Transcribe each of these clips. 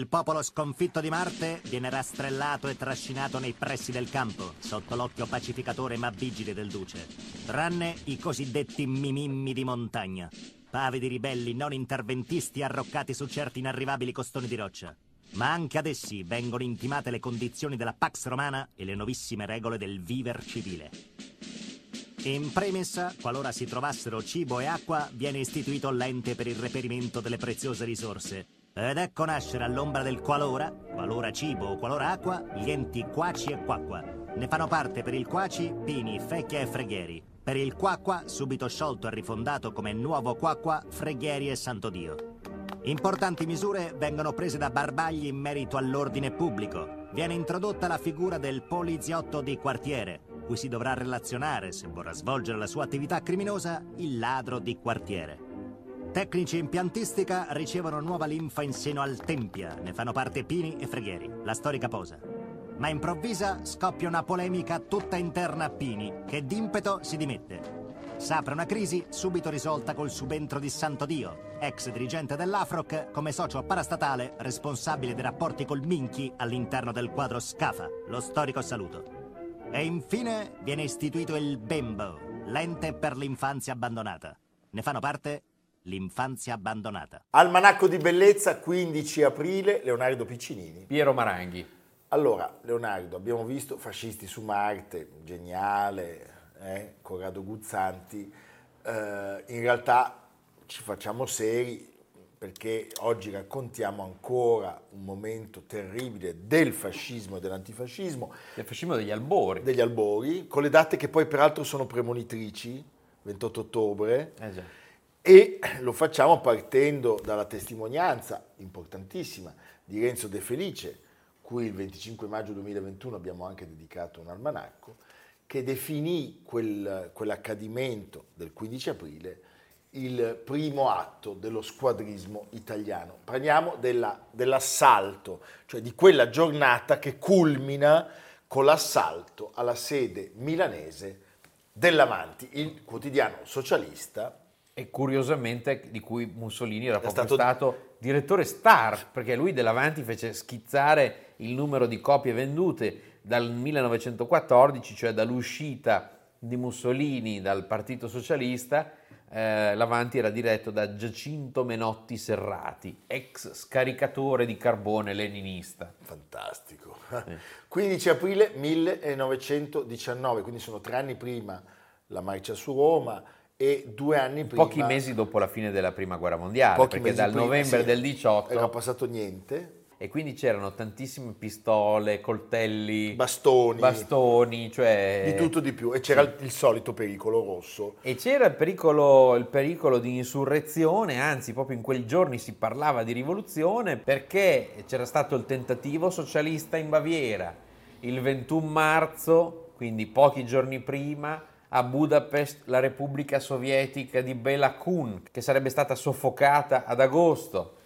Il popolo sconfitto di Marte viene rastrellato e trascinato nei pressi del campo, sotto l'occhio pacificatore ma vigile del duce. Tranne i cosiddetti mimimmi di montagna, pavidi ribelli non interventisti arroccati su certi inarrivabili costoni di roccia. Ma anche ad essi vengono intimate le condizioni della Pax Romana e le nuovissime regole del viver civile. In premessa, qualora si trovassero cibo e acqua, viene istituito l'ente per il reperimento delle preziose risorse, ed ecco nascere all'ombra del qualora, qualora cibo o qualora acqua, gli enti Quaci e Quacqua. Ne fanno parte per il Quaci Pini, Fecchia e Freghieri. Per il Quacqua, subito sciolto e rifondato come nuovo Quacqua, Freghieri e Santo Dio. Importanti misure vengono prese da Barbagli in merito all'ordine pubblico. Viene introdotta la figura del poliziotto di quartiere, cui si dovrà relazionare, se vorrà svolgere la sua attività criminosa, il ladro di quartiere. Tecnici impiantistica ricevono nuova linfa in seno al tempia, ne fanno parte Pini e Freghieri, la storica posa. Ma improvvisa scoppia una polemica tutta interna a Pini, che d'impeto si dimette. S'apre una crisi subito risolta col subentro di Santo Dio, ex dirigente dell'Afroc, come socio parastatale responsabile dei rapporti col Minchi all'interno del quadro Scafa, lo storico saluto. E infine viene istituito il BEMBO, l'ente per l'infanzia abbandonata. Ne fanno parte L'infanzia abbandonata. Almanacco di bellezza, 15 aprile, Leonardo Piccinini. Piero Maranghi. Allora, Leonardo, abbiamo visto Fascisti su Marte, geniale, eh? Corrado Guzzanti. Eh, in realtà ci facciamo seri perché oggi raccontiamo ancora un momento terribile del fascismo e dell'antifascismo. Del fascismo degli albori. Degli albori, con le date che poi peraltro sono premonitrici, 28 ottobre. Eh e lo facciamo partendo dalla testimonianza importantissima di Renzo De Felice, cui il 25 maggio 2021 abbiamo anche dedicato un almanacco, che definì quel, quell'accadimento del 15 aprile il primo atto dello squadrismo italiano. Parliamo della, dell'assalto, cioè di quella giornata che culmina con l'assalto alla sede milanese dell'Avanti, il quotidiano socialista e curiosamente di cui Mussolini era proprio stato... stato... direttore star, perché lui dell'Avanti fece schizzare il numero di copie vendute dal 1914, cioè dall'uscita di Mussolini dal Partito Socialista, eh, l'Avanti era diretto da Giacinto Menotti Serrati, ex scaricatore di carbone leninista. Fantastico. Sì. 15 aprile 1919, quindi sono tre anni prima la marcia su Roma, e due anni prima... Pochi mesi dopo la fine della prima guerra mondiale, perché dal prima, novembre sì, del 18... Era passato niente. E quindi c'erano tantissime pistole, coltelli, bastoni, bastoni cioè... di tutto di più. E c'era sì. il, solito pericolo rosso. E c'era il pericolo, il pericolo di insurrezione, anzi proprio in quei giorni si parlava di rivoluzione perché c'era stato il tentativo socialista in Baviera il 21 marzo, quindi pochi giorni prima, a Budapest la Repubblica Sovietica di Bela Kun, che sarebbe stata soffocata ad agosto.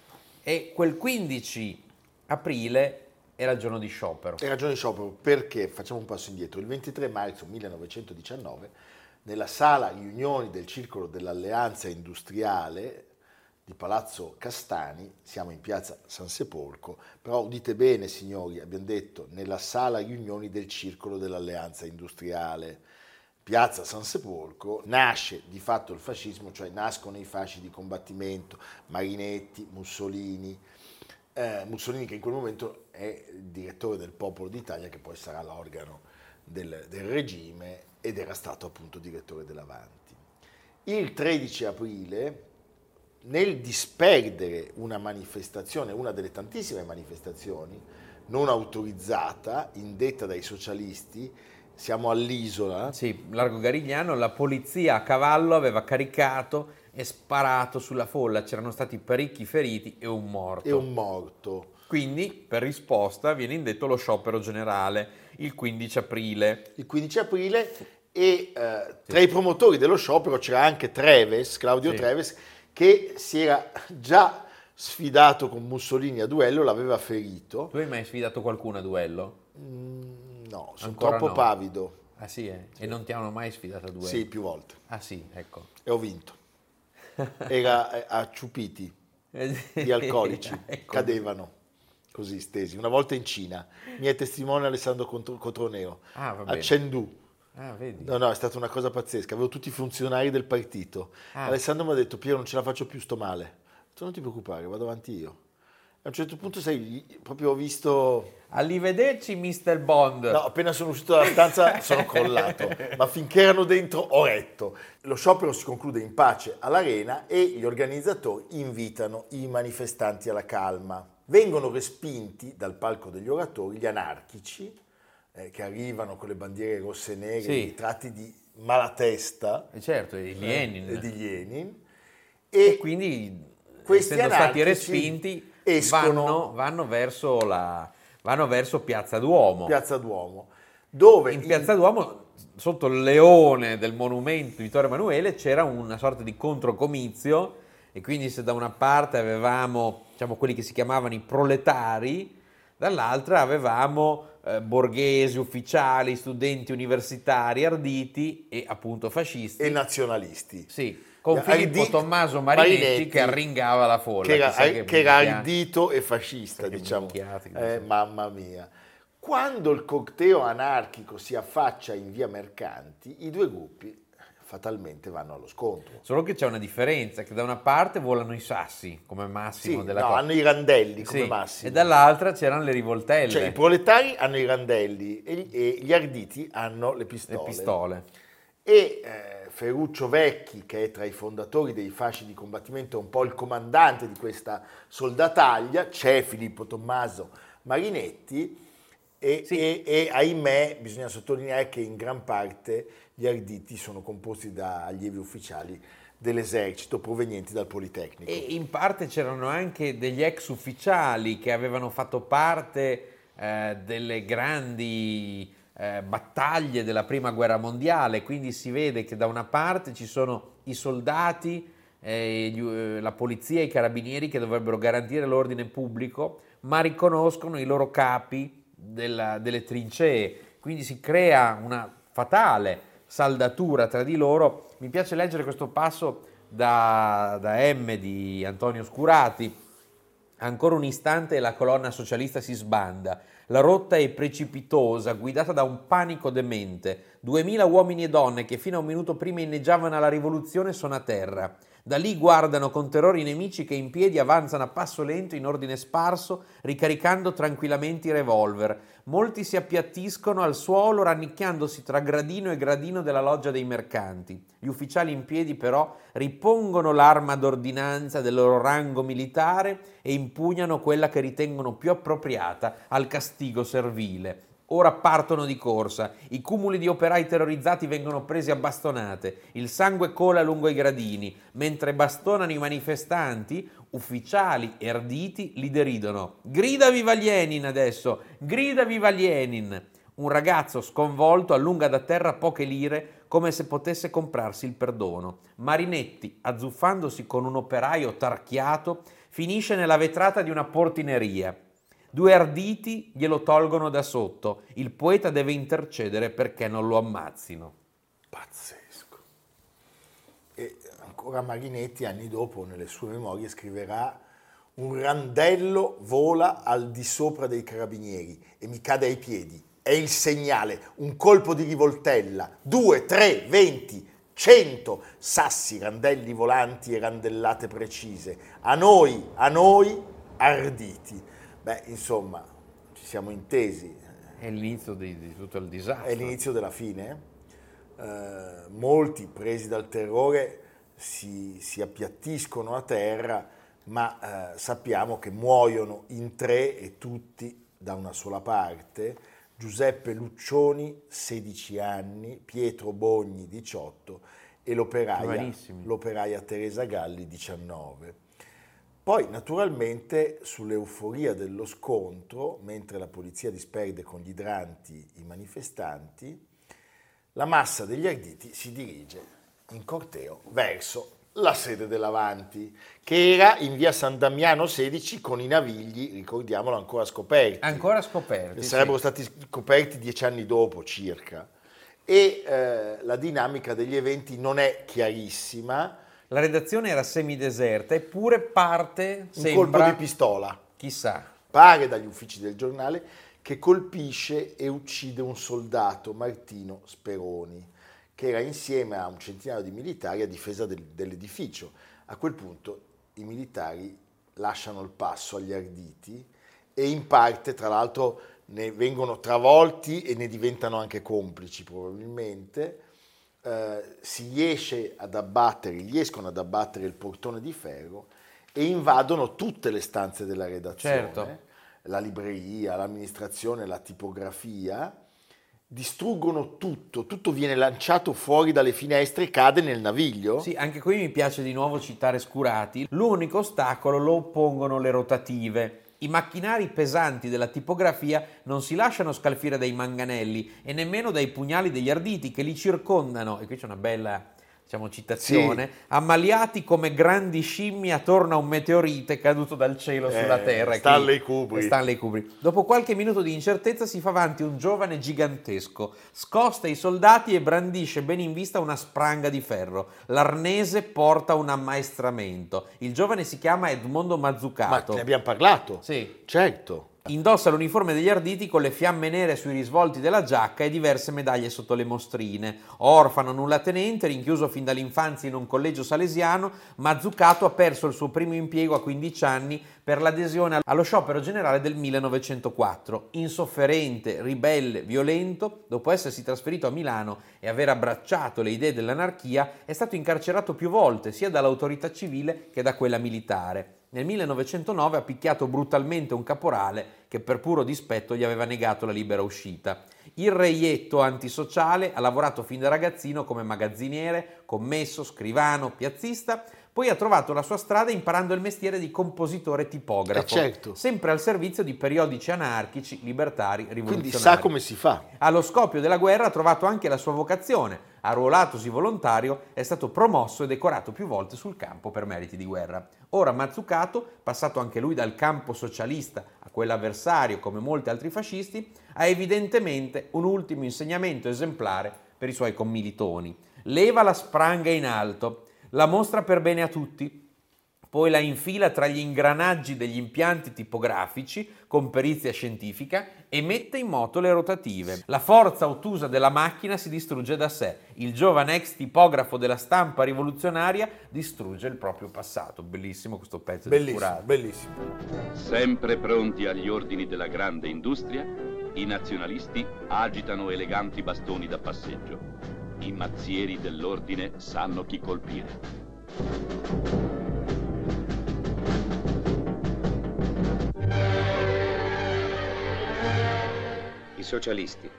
E quel 15 aprile era il giorno di sciopero. Era il giorno di sciopero perché, facciamo un passo indietro, il 23 marzo 1919, nella sala riunioni del Circolo dell'Alleanza Industriale di Palazzo Castani, siamo in piazza San Sepolcro, però udite bene signori, abbiamo detto nella sala riunioni del Circolo dell'Alleanza Industriale piazza San Sepolcro nasce di fatto il fascismo, cioè nascono i fasci di combattimento, Marinetti, Mussolini, eh, Mussolini che in quel momento è il direttore del Popolo d'Italia, che poi sarà l'organo del, del regime ed era stato appunto direttore dell'Avanti. Il 13 aprile, nel disperdere una manifestazione, una delle tantissime manifestazioni non autorizzata, indetta dai socialisti, siamo all'isola. Sì, largo Garigliano, la polizia a cavallo aveva caricato e sparato sulla folla, c'erano stati parecchi feriti e un morto. E un morto. Quindi, per risposta, viene indetto lo sciopero generale il 15 aprile. Il 15 aprile e eh, tra i promotori dello sciopero c'era anche Treves, Claudio Sì. Treves, che si era già sfidato con Mussolini a duello, l'aveva ferito. Tu hai mai sfidato qualcuno a duello? Mm, no, sono Ancora troppo no. pavido. Ah sì, eh? E non ti hanno mai sfidato a duello? Sì, più volte. Ah sì, ecco. E ho vinto. Era a ciupiti, gli alcolici, Ecco. cadevano così stesi. Una volta in Cina, mi è testimone Alessandro Cotroneo, Ah, a. Chengdu. Ah? No, no, è stata una cosa pazzesca. Avevo tutti i funzionari del partito. Ah. Alessandro mi ha detto: Piero, non ce la faccio più, sto male. Ho detto, non ti preoccupare, vado avanti io. A un certo punto, sai, proprio ho visto. Arrivederci, Mr. Bond. No, appena sono uscito dalla stanza sono crollato, ma finché erano dentro ho retto. Lo sciopero si conclude in pace all'arena e gli organizzatori invitano i manifestanti alla calma. Vengono respinti dal palco degli oratori gli anarchici eh, che arrivano con le bandiere rosse e nere, Sì. i tratti di malatesta Eh, certo, i Lenin. eh, di Lenin. E E quindi, questi essendo stati anarchici respinti, escono- vanno, vanno verso la, vanno verso Piazza Duomo. Piazza Duomo, dove In Piazza Duomo, sotto il leone del monumento di Vittorio Emanuele, c'era una sorta di controcomizio e quindi se da una parte avevamo diciamo, quelli che si chiamavano i proletari, dall'altra avevamo eh, borghesi, ufficiali, studenti universitari arditi e appunto fascisti. e nazionalisti. Sì, con Filippo Tommaso Marinetti, Marinetti, che arringava la folla. che era, chissà che era ardito e fascista, Che diciamo. che Eh, mamma mia. Quando il corteo anarchico si affaccia in via Mercanti, i due gruppi fatalmente vanno allo scontro. Solo che c'è una differenza, che da una parte volano i sassi come massimo Sì, della no, cosa. hanno i randelli come Sì, massimo. E dall'altra c'erano le rivoltelle, Cioè, i proletari hanno i randelli e, e gli arditi hanno le le pistole. pistole. E eh, Ferruccio Vecchi, che è tra i fondatori dei fasci di combattimento, è un po' il comandante di questa soldataglia, c'è Filippo Tommaso Marinetti e, Sì. e- e, ahimè bisogna sottolineare che in gran parte gli arditi sono composti da allievi ufficiali dell'esercito provenienti dal Politecnico. E in parte c'erano anche degli ex ufficiali che avevano fatto parte eh, delle grandi eh, battaglie della prima guerra mondiale, quindi si vede che da una parte ci sono i soldati, eh, gli- eh, la polizia e i carabinieri che dovrebbero garantire l'ordine pubblico, ma riconoscono i loro capi della- delle trincee, quindi si crea una fatale saldatura tra di loro. Mi piace leggere questo passo da, da M di Antonio Scurati. Ancora un istante e la colonna socialista si sbanda. La rotta è precipitosa, guidata da un panico demente. Duemila uomini e donne che fino a un minuto prima inneggiavano alla rivoluzione sono a terra. Da lì guardano con terrore i nemici che in piedi avanzano a passo lento in ordine sparso, ricaricando tranquillamente i revolver. Molti si appiattiscono al suolo, rannicchiandosi tra gradino e gradino della loggia dei mercanti. Gli ufficiali in piedi, però, ripongono l'arma d'ordinanza del loro rango militare e impugnano quella che ritengono più appropriata al castigo servile. Ora partono di corsa, i cumuli di operai terrorizzati vengono presi a bastonate, il sangue cola lungo i gradini, mentre bastonano i manifestanti, ufficiali arditi li deridono. Grida viva Lenin adesso, grida viva Lenin! Un ragazzo sconvolto allunga da terra poche lire come se potesse comprarsi il perdono. Marinetti, azzuffandosi con un operaio tarchiato, finisce nella vetrata di una portineria. Due arditi glielo tolgono da sotto. Il poeta deve intercedere perché non lo ammazzino. Pazzesco. E ancora Marinetti, anni dopo, nelle sue memorie, scriverà un randello vola al di sopra dei carabinieri e mi cade ai piedi. È il segnale, un colpo di rivoltella, due, tre, venti, cento sassi, randelli volanti e randellate precise. A noi, a noi, arditi. Beh, insomma, ci siamo intesi. È l'inizio di, di tutto il disastro. È l'inizio della fine. Eh, molti presi dal terrore si, si appiattiscono a terra, ma eh, sappiamo che muoiono in tre e tutti da una sola parte. Giuseppe Luccioni, 16 anni, Pietro Bogni, 18 e l'operaia, l'operaia Teresa Galli, 19. Poi, naturalmente, sull'euforia dello scontro, mentre la polizia disperde con gli idranti i manifestanti, la massa degli arditi si dirige in corteo verso la sede dell'Avanti, che era in via San Damiano 16 con i navigli, ricordiamolo, ancora scoperti. Ancora scoperti. Sarebbero sì. stati scoperti dieci anni dopo circa. E eh, la dinamica degli eventi non è chiarissima. La redazione era semideserta, eppure parte, Un sembra, colpo di pistola, chissà, pare dagli uffici del giornale, che colpisce e uccide un soldato, Martino Speroni, che era insieme a un centinaio di militari a difesa del- dell'edificio. A quel punto i militari lasciano il passo agli arditi e in parte, tra l'altro, ne vengono travolti e ne diventano anche complici probabilmente. Eh, si riesce ad abbattere, riescono ad abbattere il portone di ferro e invadono tutte le stanze della redazione, Certo. la libreria, l'amministrazione, la tipografia, distruggono tutto, tutto viene lanciato fuori dalle finestre e cade nel naviglio. Sì, anche qui mi piace di nuovo citare Scurati. L'unico ostacolo lo oppongono le rotative. I macchinari pesanti della tipografia non si lasciano scalfire dai manganelli e nemmeno dai pugnali degli arditi che li circondano, e qui c'è una bella diciamo, citazione, ammaliati come grandi scimmie attorno a un meteorite caduto dal cielo Eh, sulla Terra. Stanley Kubrick. Stanley Kubrick. Dopo qualche minuto di incertezza si fa avanti un giovane gigantesco, scosta i soldati e brandisce ben in vista una spranga di ferro. L'arnese porta un ammaestramento. Il giovane si chiama Edmondo Ma Mazzucato. ne abbiamo parlato? Sì. Certo. Indossa l'uniforme degli arditi con le fiamme nere sui risvolti della giacca e diverse medaglie sotto le mostrine. Orfano nullatenente, rinchiuso fin dall'infanzia in un collegio salesiano, Mazzucato ha perso il suo primo impiego a 15 anni per l'adesione allo sciopero generale del 1904. Insofferente, ribelle, violento, dopo essersi trasferito a Milano e aver abbracciato le idee dell'anarchia, è stato incarcerato più volte sia dall'autorità civile che da quella militare. Nel 1909 ha picchiato brutalmente un caporale che per puro dispetto gli aveva negato la libera uscita. Il reietto antisociale ha lavorato fin da ragazzino come magazziniere, commesso, scrivano, piazzista, poi ha trovato la sua strada imparando il mestiere di compositore tipografo, Eh, certo. sempre al servizio di periodici anarchici, libertari, rivoluzionari. Quindi sa come si fa. Allo scoppio della guerra ha trovato anche la sua vocazione. Arruolatosi volontario, è stato promosso e decorato più volte sul campo per meriti di guerra. Ora Mazzucato, passato anche lui dal campo socialista a quello avversario come molti altri fascisti, ha evidentemente un ultimo insegnamento esemplare per i suoi commilitoni. Leva la spranga in alto, la mostra per bene a tutti, poi la infila tra gli ingranaggi degli impianti tipografici con perizia scientifica e mette in moto le rotative. La forza ottusa della macchina si distrugge da sé. Il giovane ex tipografo della stampa rivoluzionaria distrugge il proprio passato. Bellissimo questo pezzo di Bellissimo, Scurati. bellissimo. Sempre pronti agli ordini della grande industria, i nazionalisti agitano eleganti bastoni da passeggio. I mazzieri dell'ordine sanno chi colpire. I socialisti.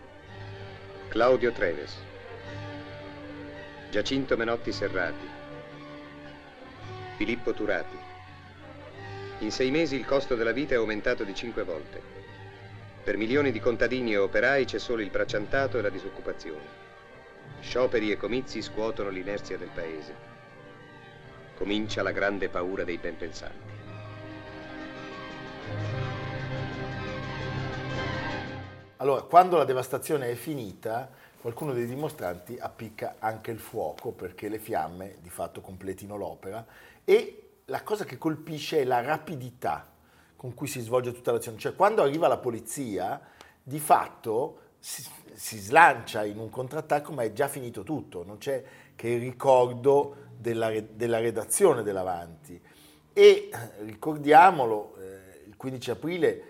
Claudio Treves. Giacinto Menotti Serrati. Filippo Turati. In sei mesi il costo della vita è aumentato di cinque volte. Per milioni di contadini e operai c'è solo il bracciantato e la disoccupazione. Scioperi e comizi scuotono l'inerzia del paese. Comincia la grande paura dei ben pensanti. Allora, quando la devastazione è finita, qualcuno dei dimostranti appicca anche il fuoco perché le fiamme di fatto completino l'opera e la cosa che colpisce è la rapidità con cui si svolge tutta l'azione. Cioè, quando arriva la polizia, di fatto si, si slancia in un contrattacco, ma è già finito tutto, non c'è che il ricordo della, della redazione dell'Avanti. E eh, ricordiamolo, eh, il 15 aprile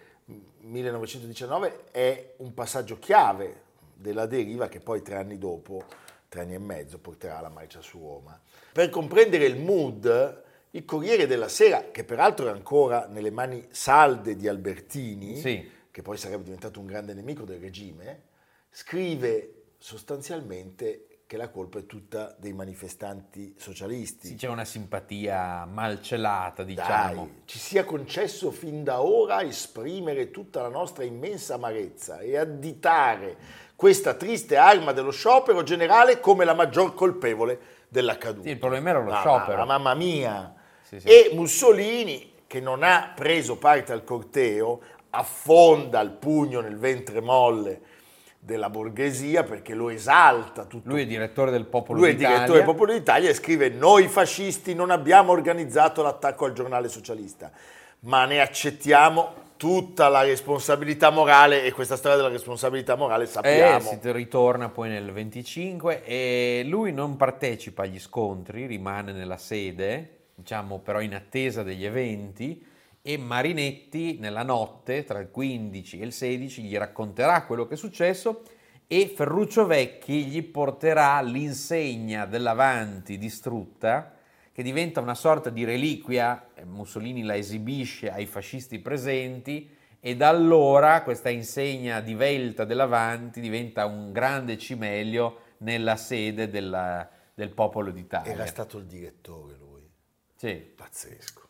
1919 è un passaggio chiave della deriva che poi tre anni dopo, tre anni e mezzo, porterà alla marcia su Roma. Per comprendere il mood, il Corriere della Sera, che peraltro è ancora nelle mani salde di Albertini, Sì. Che poi sarebbe diventato un grande nemico del regime, scrive sostanzialmente che la colpa è tutta dei manifestanti socialisti. Sì, c'è una simpatia malcelata, Dai, diciamo. ci sia concesso fin da ora esprimere tutta la nostra immensa amarezza e additare questa triste arma dello sciopero generale come la maggior colpevole dell'accaduto. Sì, il problema era lo Ma- sciopero. ma- mamma mia! Sì, sì. E Mussolini, che non ha preso parte al corteo, affonda il pugno nel ventre molle della borghesia perché lo esalta tutto Lui è direttore del Popolo lui è il d'Italia. direttore del Popolo d'Italia e scrive noi fascisti non abbiamo organizzato l'attacco al giornale socialista, ma ne accettiamo tutta la responsabilità morale e questa storia della responsabilità morale Eh, sappiamo. si ritorna poi nel 25 e lui non partecipa agli scontri, rimane nella sede, diciamo però in attesa degli eventi e Marinetti nella notte tra il 15 e il 16 gli racconterà quello che è successo e Ferruccio Vecchi gli porterà l'insegna dell'Avanti distrutta che diventa una sorta di reliquia, eh, Mussolini la esibisce ai fascisti presenti e da allora questa insegna divelta dell'Avanti diventa un grande cimelio nella sede della- del popolo d'Italia. Era stato il direttore lui, Sì. pazzesco.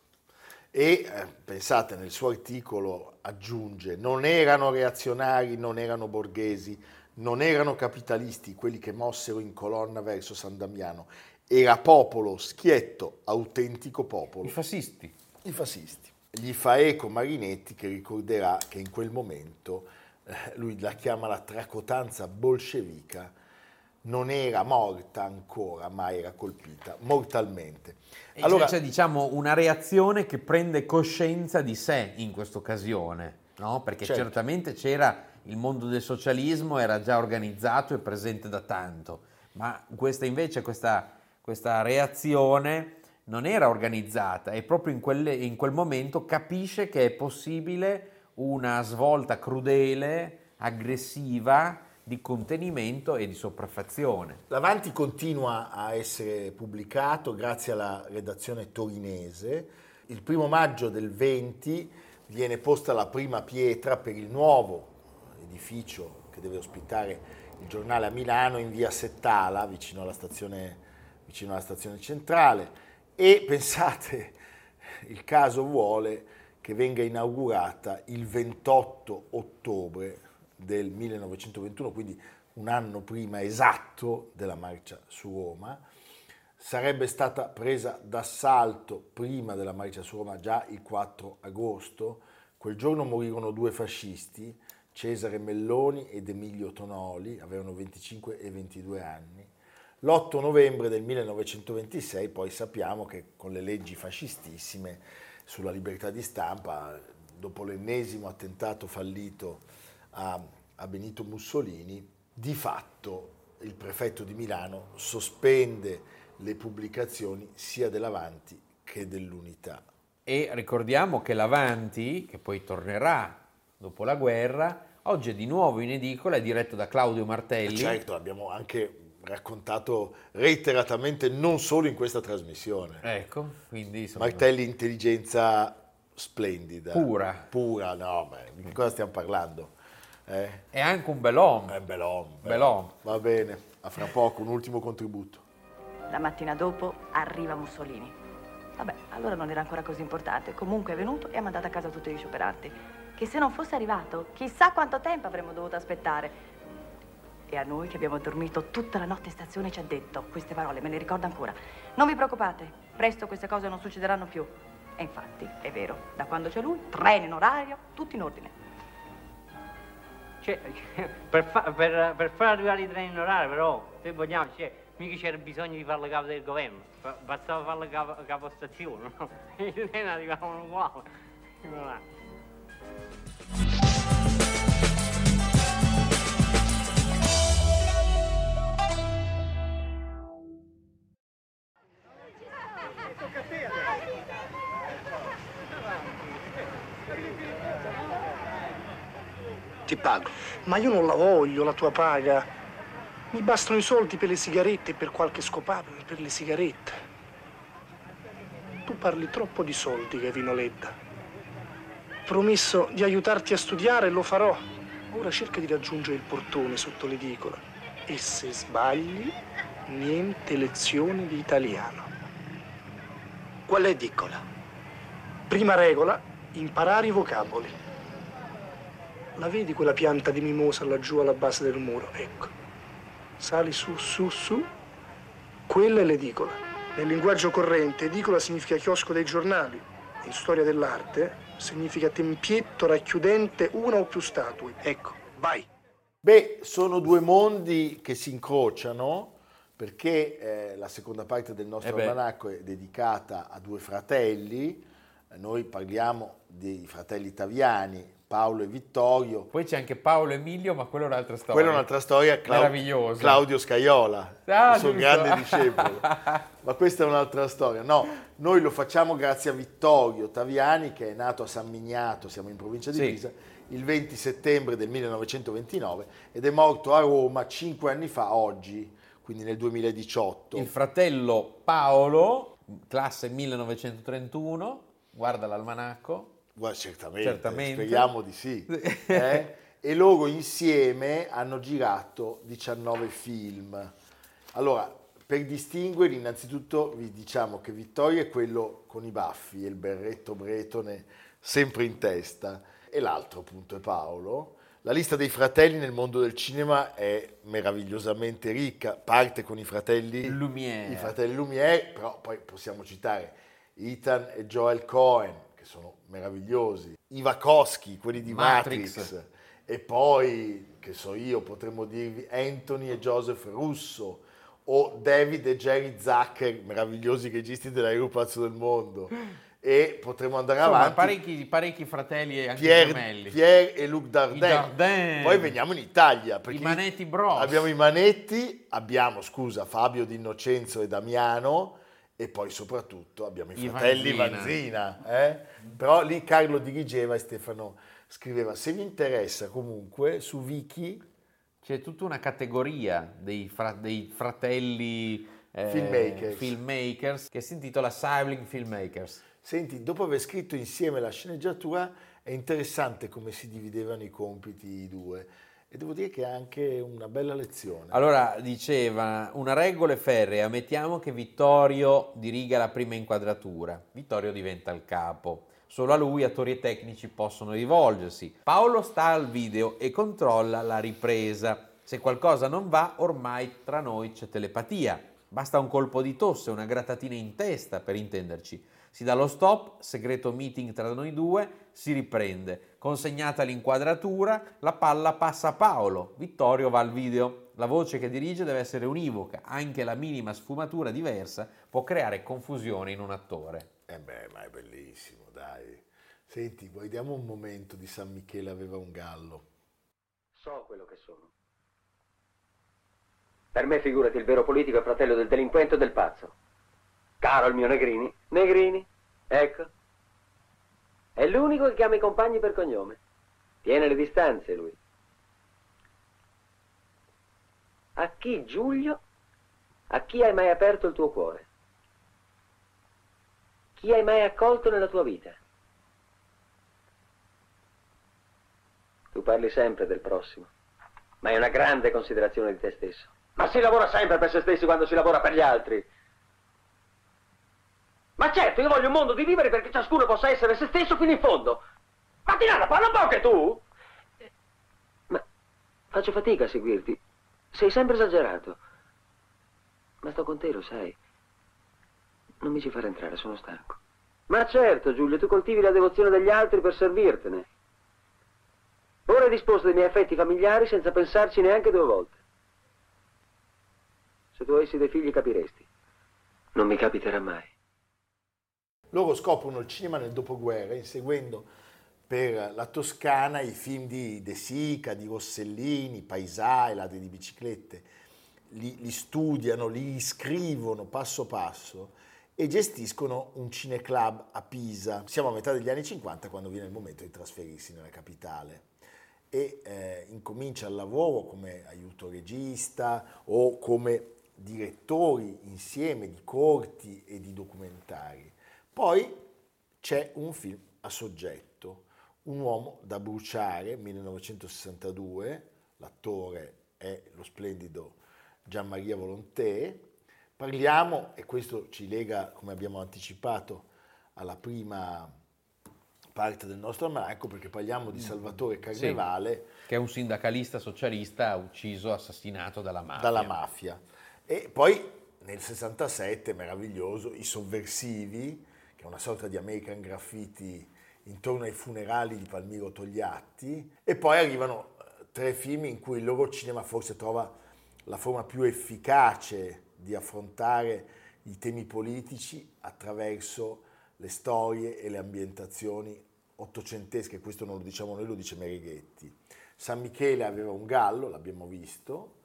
E eh, pensate, nel suo articolo aggiunge, non erano reazionari, non erano borghesi, non erano capitalisti quelli che mossero in colonna verso San Damiano, era popolo schietto, autentico popolo. I fascisti. I fascisti. Gli fa eco Marinetti che ricorderà che in quel momento, eh, lui la chiama la tracotanza bolscevica, non era morta ancora, ma era colpita mortalmente. E Allora, c'è diciamo una reazione che prende coscienza di sé in questa occasione, no? perché Certo. certamente c'era il mondo del socialismo, era già organizzato e presente da tanto, ma questa invece, questa, questa reazione non era organizzata e proprio in, quelle- in quel momento capisce che è possibile una svolta crudele, aggressiva, di contenimento e di sopraffazione. L'Avanti continua a essere pubblicato grazie alla redazione torinese. Il primo maggio del 20 viene posta la prima pietra per il nuovo edificio che deve ospitare il giornale a Milano in via Settala, vicino alla stazione, vicino alla stazione centrale. E pensate, il caso vuole che venga inaugurata il 28 ottobre del 1921, quindi un anno prima esatto della marcia su Roma. Sarebbe stata presa d'assalto prima della marcia su Roma già il 4 agosto. Quel giorno morirono due fascisti, Cesare Melloni ed Emilio Tonoli, avevano 25 e 22 anni. L'8 novembre del 1926 poi sappiamo che con le leggi fascistissime sulla libertà di stampa, dopo l'ennesimo attentato fallito a, a Benito Mussolini, di fatto il prefetto di Milano sospende le pubblicazioni sia dell'Avanti che dell'Unità. E ricordiamo che l'Avanti, che poi tornerà dopo la guerra, oggi è di nuovo in edicola, è diretto da Claudio Martelli. Certo, abbiamo anche raccontato reiteratamente non solo in questa trasmissione. Ecco, quindi insomma, Martelli intelligenza splendida. Pura. Pura, no, beh, di cosa stiamo parlando? Eh? è anche un bell'uomo. È bell'uomo. Bell'uomo. Va bene, a fra poco un ultimo contributo. La mattina dopo arriva Mussolini. Vabbè, allora non era ancora così importante. Comunque è venuto e ha mandato a casa tutti gli scioperanti. Che se non fosse arrivato, chissà quanto tempo avremmo dovuto aspettare. E a noi che abbiamo dormito tutta la notte in stazione ci ha detto queste parole, me le ricordo ancora. Non vi preoccupate, presto queste cose non succederanno più. E infatti, è vero, da quando c'è lui, treno in orario, tutto in ordine. Cioè, per, fa- per- per far arrivare i treni in orario, però, se vogliamo, cioè, mica c'era bisogno di farlo capo del governo, ba- bastava farlo capo, capo stazione, no? I treni arrivavano uguali. Voilà. Ti pago. Ma io non la voglio, la tua paga. Mi bastano i soldi per le sigarette e per qualche scopato, per le sigarette. Tu parli troppo di soldi, Gavino Ledda. Promesso di aiutarti a studiare e lo farò. Ora cerca di raggiungere il portone sotto l'edicola. E se sbagli, niente lezioni di italiano. Qual è Diccola? Prima regola, imparare i vocaboli. La vedi quella pianta di mimosa laggiù alla base del muro? Ecco. Sali su, su, su. Quella è l'edicola. Nel linguaggio corrente, edicola significa chiosco dei giornali. In storia dell'arte significa tempietto racchiudente una o più statue. Ecco, vai. Beh, sono due mondi che si incrociano perché eh, la seconda parte del nostro Eh almanacco è dedicata a due fratelli. Noi parliamo dei fratelli Taviani, Paolo e Vittorio. Poi c'è anche Paolo Emilio, ma quello è un'altra storia. Quella è un'altra storia, Clau-. Claudio Scaiola, Ah, il suo giusto. grande discepolo. Ma questa è un'altra storia. No, noi lo facciamo grazie a Vittorio Taviani che è nato a San Miniato, siamo in provincia di Sì. Pisa, il 20 settembre del 1929 ed è morto a Roma cinque anni fa, oggi, quindi nel 2018. Il fratello Paolo, classe 1931, guarda l'almanacco. Guarda, certamente, Certamente. speriamo di sì. eh? E loro insieme hanno girato 19 film. Allora, per distinguerli, innanzitutto vi diciamo che Vittorio è quello con i baffi e il berretto bretone sempre in testa, e l'altro appunto è Paolo. La lista dei fratelli nel mondo del cinema è meravigliosamente ricca, parte con i fratelli Lumière. i fratelli Lumière, però poi possiamo citare Ethan e Joel Cohen, sono meravigliosi, i Wachowski, quelli di Matrix, Matrix. e poi, che so io, potremmo dirvi Anthony e Joseph Russo, o David e Jerry Zucker, meravigliosi registi dell'aeropazzo del mondo, e potremmo andare Insomma, avanti. parecchi, parecchi fratelli e anche Pierre, gemelli. Pierre e Luc Dardin. I Dardin. Poi veniamo in Italia. I Manetti Bros. Abbiamo i Manetti, abbiamo, scusa, Fabio D'Innocenzo e Damiano e poi soprattutto abbiamo i fratelli Vanzina. Vanzina. eh? Però lì Carlo dirigeva e Stefano scriveva. Se vi interessa comunque su Wiki C'è tutta una categoria dei, fra- dei fratelli eh, Filmmakers. filmmakers che si intitola Sibling Filmmakers. Senti, dopo aver scritto insieme la sceneggiatura, è interessante come si dividevano i compiti i due. E devo dire che è anche una bella lezione. Allora diceva una regola è ferrea, mettiamo che Vittorio diriga la prima inquadratura, Vittorio diventa il capo, solo a lui attori e tecnici possono rivolgersi. Paolo sta al video e controlla la ripresa. Se qualcosa non va, ormai tra noi c'è telepatia. Basta un colpo di tosse, una grattatina in testa per intenderci. Si dà lo stop, segreto meeting tra noi due, si riprende. Consegnata l'inquadratura, la palla passa a Paolo. Vittorio va al video. La voce che dirige deve essere univoca, anche la minima sfumatura diversa può creare confusione in un attore. Eh beh, ma è bellissimo, dai. Senti, guardiamo un momento di San Michele aveva un gallo. So quello che sono. Per me, figurati, il vero politico è fratello del delinquente o del pazzo. Caro il mio Negrini. Negrini, ecco. È l'unico che chiama i compagni per cognome. Tiene le distanze, lui. A chi, Giulio? A chi hai mai aperto il tuo cuore? Chi hai mai accolto nella tua vita? Tu parli sempre del prossimo, ma hai una grande considerazione di te stesso. Ma si lavora sempre per se stessi quando si lavora per gli altri. Ma certo, io voglio un mondo di vivere perché ciascuno possa essere se stesso fino in fondo. Ma ti la parla un po' che tu? Ma faccio fatica a seguirti. Sei sempre esagerato. Ma sto con te, lo sai. Non mi ci fare entrare, sono stanco. Ma certo, Giulio, tu coltivi la devozione degli altri per servirtene. Ora hai disposto dei miei affetti familiari senza pensarci neanche due volte. Se tu avessi dei figli capiresti. Non mi capiterà mai. Loro scoprono il cinema nel dopoguerra inseguendo per la Toscana i film di De Sica, di Rossellini, Paesà, i ladri di biciclette. Li, li studiano, li iscrivono passo passo e gestiscono un cineclub a Pisa. Siamo a metà degli anni 50 quando viene il momento di trasferirsi nella capitale e eh, incomincia il lavoro come aiuto regista o come direttori insieme di corti e di documentari. Poi c'è un film a soggetto, Un uomo da bruciare, 1962, l'attore è lo splendido Gianmaria Volonté. Parliamo, e questo ci lega, come abbiamo anticipato, alla prima parte del nostro almanacco, perché parliamo di Salvatore Carnevale. Sì, che è un sindacalista socialista ucciso, assassinato dalla mafia. Dalla mafia. E poi nel 67, meraviglioso, I Sovversivi, una sorta di American Graffiti intorno ai funerali di Palmiro Togliatti, e poi arrivano eh, tre film in cui il loro cinema forse trova la forma più efficace di affrontare i temi politici attraverso le storie e le ambientazioni ottocentesche, questo non lo diciamo noi, lo dice Merighetti. San Michele aveva un gallo, l'abbiamo visto,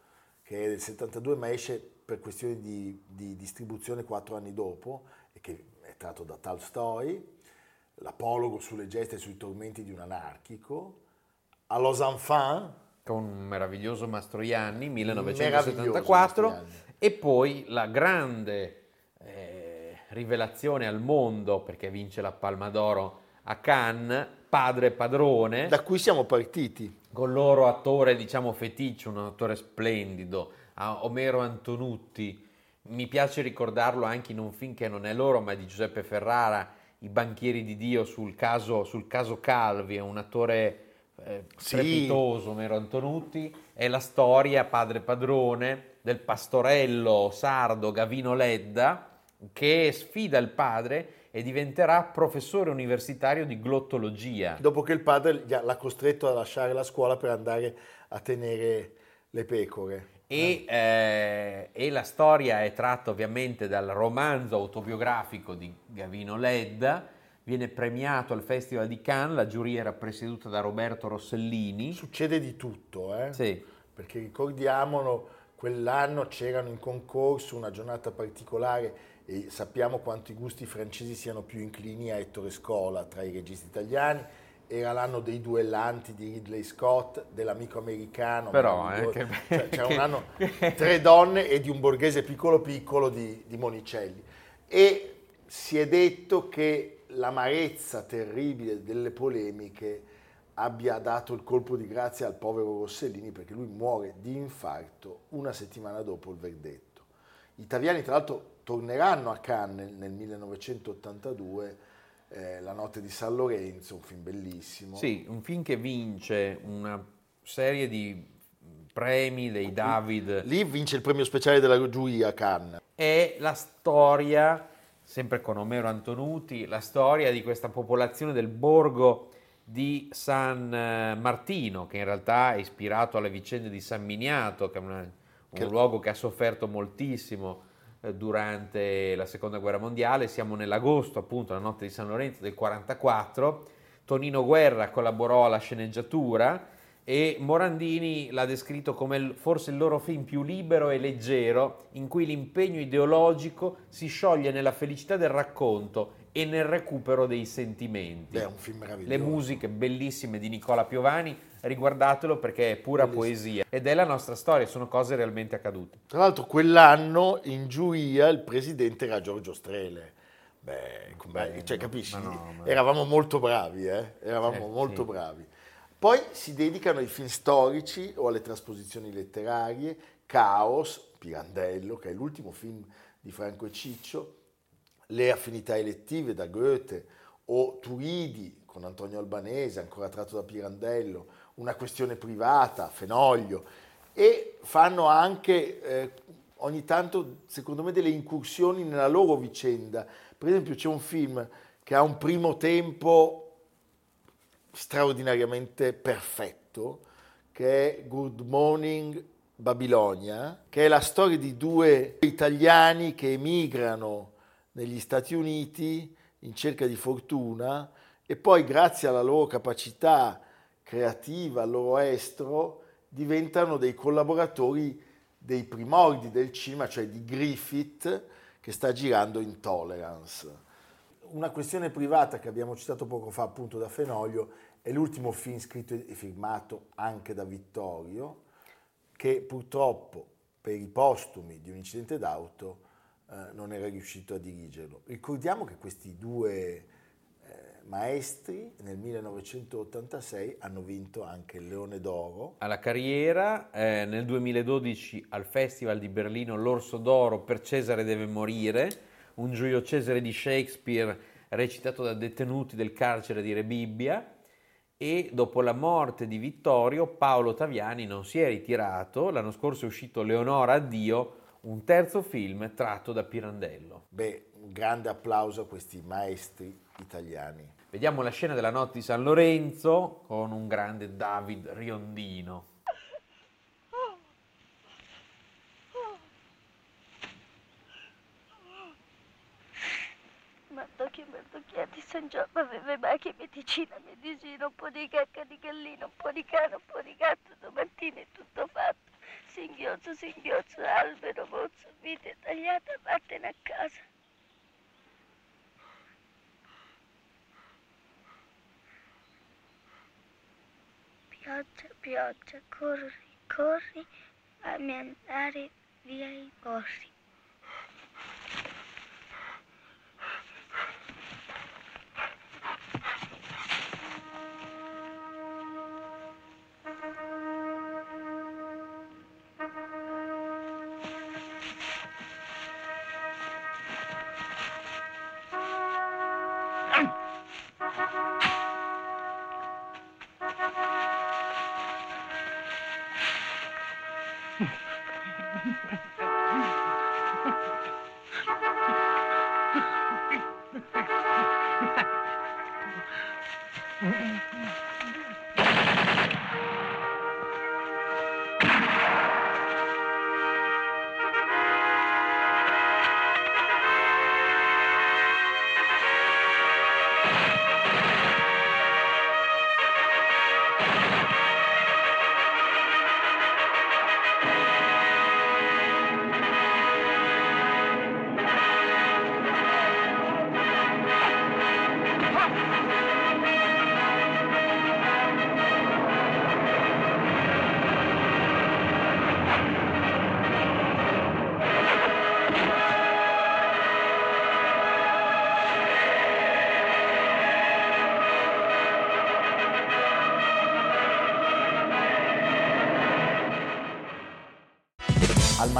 che è del 72 ma esce per questioni di, di distribuzione quattro anni dopo e che tratto da Tolstoi l'apologo sulle gesta e sui tormenti di un anarchico, a Los Enfants, con un meraviglioso Mastroianni, 1974, Mastroianni. e poi la grande eh, rivelazione al mondo, perché vince la Palma d'Oro a Cannes, Padre e Padrone. Da cui siamo partiti. Con loro attore, diciamo, feticcio, un attore splendido, Omero Antonutti. Mi piace ricordarlo anche in un film che non è loro, ma di Giuseppe Ferrara, i banchieri di Dio sul caso, sul caso Calvi, è un attore eh, strepitoso, sì. Mero Antonutti, è la storia padre padrone del pastorello sardo Gavino Ledda che sfida il padre e diventerà professore universitario di glottologia. Dopo che il padre l'ha costretto a lasciare la scuola per andare a tenere le pecore. E, eh, e, la storia è tratta ovviamente dal romanzo autobiografico di Gavino Ledda, viene premiato al Festival di Cannes, la giuria era presieduta da Roberto Rossellini. Succede di tutto, eh? Sì. Perché ricordiamolo, quell'anno c'erano in concorso una giornata particolare e sappiamo quanto i gusti francesi siano più inclini a Ettore Scola tra i registi italiani era l'anno dei duellanti di Ridley Scott, dell'amico americano. Però, eh, che... cioè, c'era un anno tre donne e di un borghese piccolo piccolo di, di Monicelli. E si è detto che l'amarezza terribile delle polemiche abbia dato il colpo di grazia al povero Rossellini perché lui muore di infarto una settimana dopo il verdetto. Gli italiani tra l'altro torneranno a Cannes nel 1982 eh, La notte di San Lorenzo, un film bellissimo. Sì, un film che vince una serie di premi dei David. Lì vince il premio speciale della giuria a Cannes. È la storia, sempre con Omero Antonuti, la storia di questa popolazione del borgo di San eh, Martino, che in realtà è ispirato alle vicende di San Miniato, che è una, un che... luogo che ha sofferto moltissimo durante la seconda guerra mondiale, siamo nell'agosto appunto, la notte di San Lorenzo del 44, Tonino Guerra collaborò alla sceneggiatura e Morandini l'ha descritto come forse il loro film più libero e leggero in cui l'impegno ideologico si scioglie nella felicità del racconto e nel recupero dei sentimenti. È un film meraviglioso. Le musiche bellissime di Nicola Piovani, riguardatelo perché è pura Bellissimo. poesia ed è la nostra storia, sono cose realmente accadute. Tra l'altro quell'anno in giuria il presidente era Giorgio Strele. Beh, Beh cioè, capisci? No, ma... Eravamo molto bravi, eh? Eravamo eh, molto sì. bravi. Poi si dedicano ai film storici o alle trasposizioni letterarie, Caos, Pirandello, che è l'ultimo film di Franco e Ciccio, le affinità elettive da Goethe o Turidi con Antonio Albanese, ancora tratto da Pirandello, una questione privata, Fenoglio, e fanno anche eh, ogni tanto, secondo me, delle incursioni nella loro vicenda. Per esempio c'è un film che ha un primo tempo straordinariamente perfetto, che è Good Morning Babilonia, che è la storia di due italiani che emigrano negli Stati Uniti in cerca di fortuna e poi grazie alla loro capacità creativa, al loro estro, diventano dei collaboratori dei primordi del cinema, cioè di Griffith che sta girando Intolerance. Una questione privata che abbiamo citato poco fa appunto da Fenoglio è l'ultimo film scritto e firmato anche da Vittorio che purtroppo per i postumi di un incidente d'auto eh, non era riuscito a dirigerlo. Ricordiamo che questi due maestri nel 1986 hanno vinto anche il Leone d'Oro. Alla carriera, eh, nel 2012 al Festival di Berlino l'Orso d'Oro per Cesare deve morire, un Giulio Cesare di Shakespeare recitato da detenuti del carcere di Rebibbia e dopo la morte di Vittorio Paolo Taviani non si è ritirato, l'anno scorso è uscito Leonora Addio, un terzo film tratto da Pirandello. Beh, un grande applauso a questi maestri italiani. Vediamo la scena della notte di San Lorenzo con un grande David Riondino. Mardocchia di San Giorgio aveva mai che medicina, medicina, un po' di cacca di gallina, un po' di cane, un po' di gatto, domattina è tutto fatto. Singhiozzo, singhiozzo, albero, mozzo, vite tagliata, vattene a casa. Pioggia, pioggia, corri, corri, fammi andare via i borri.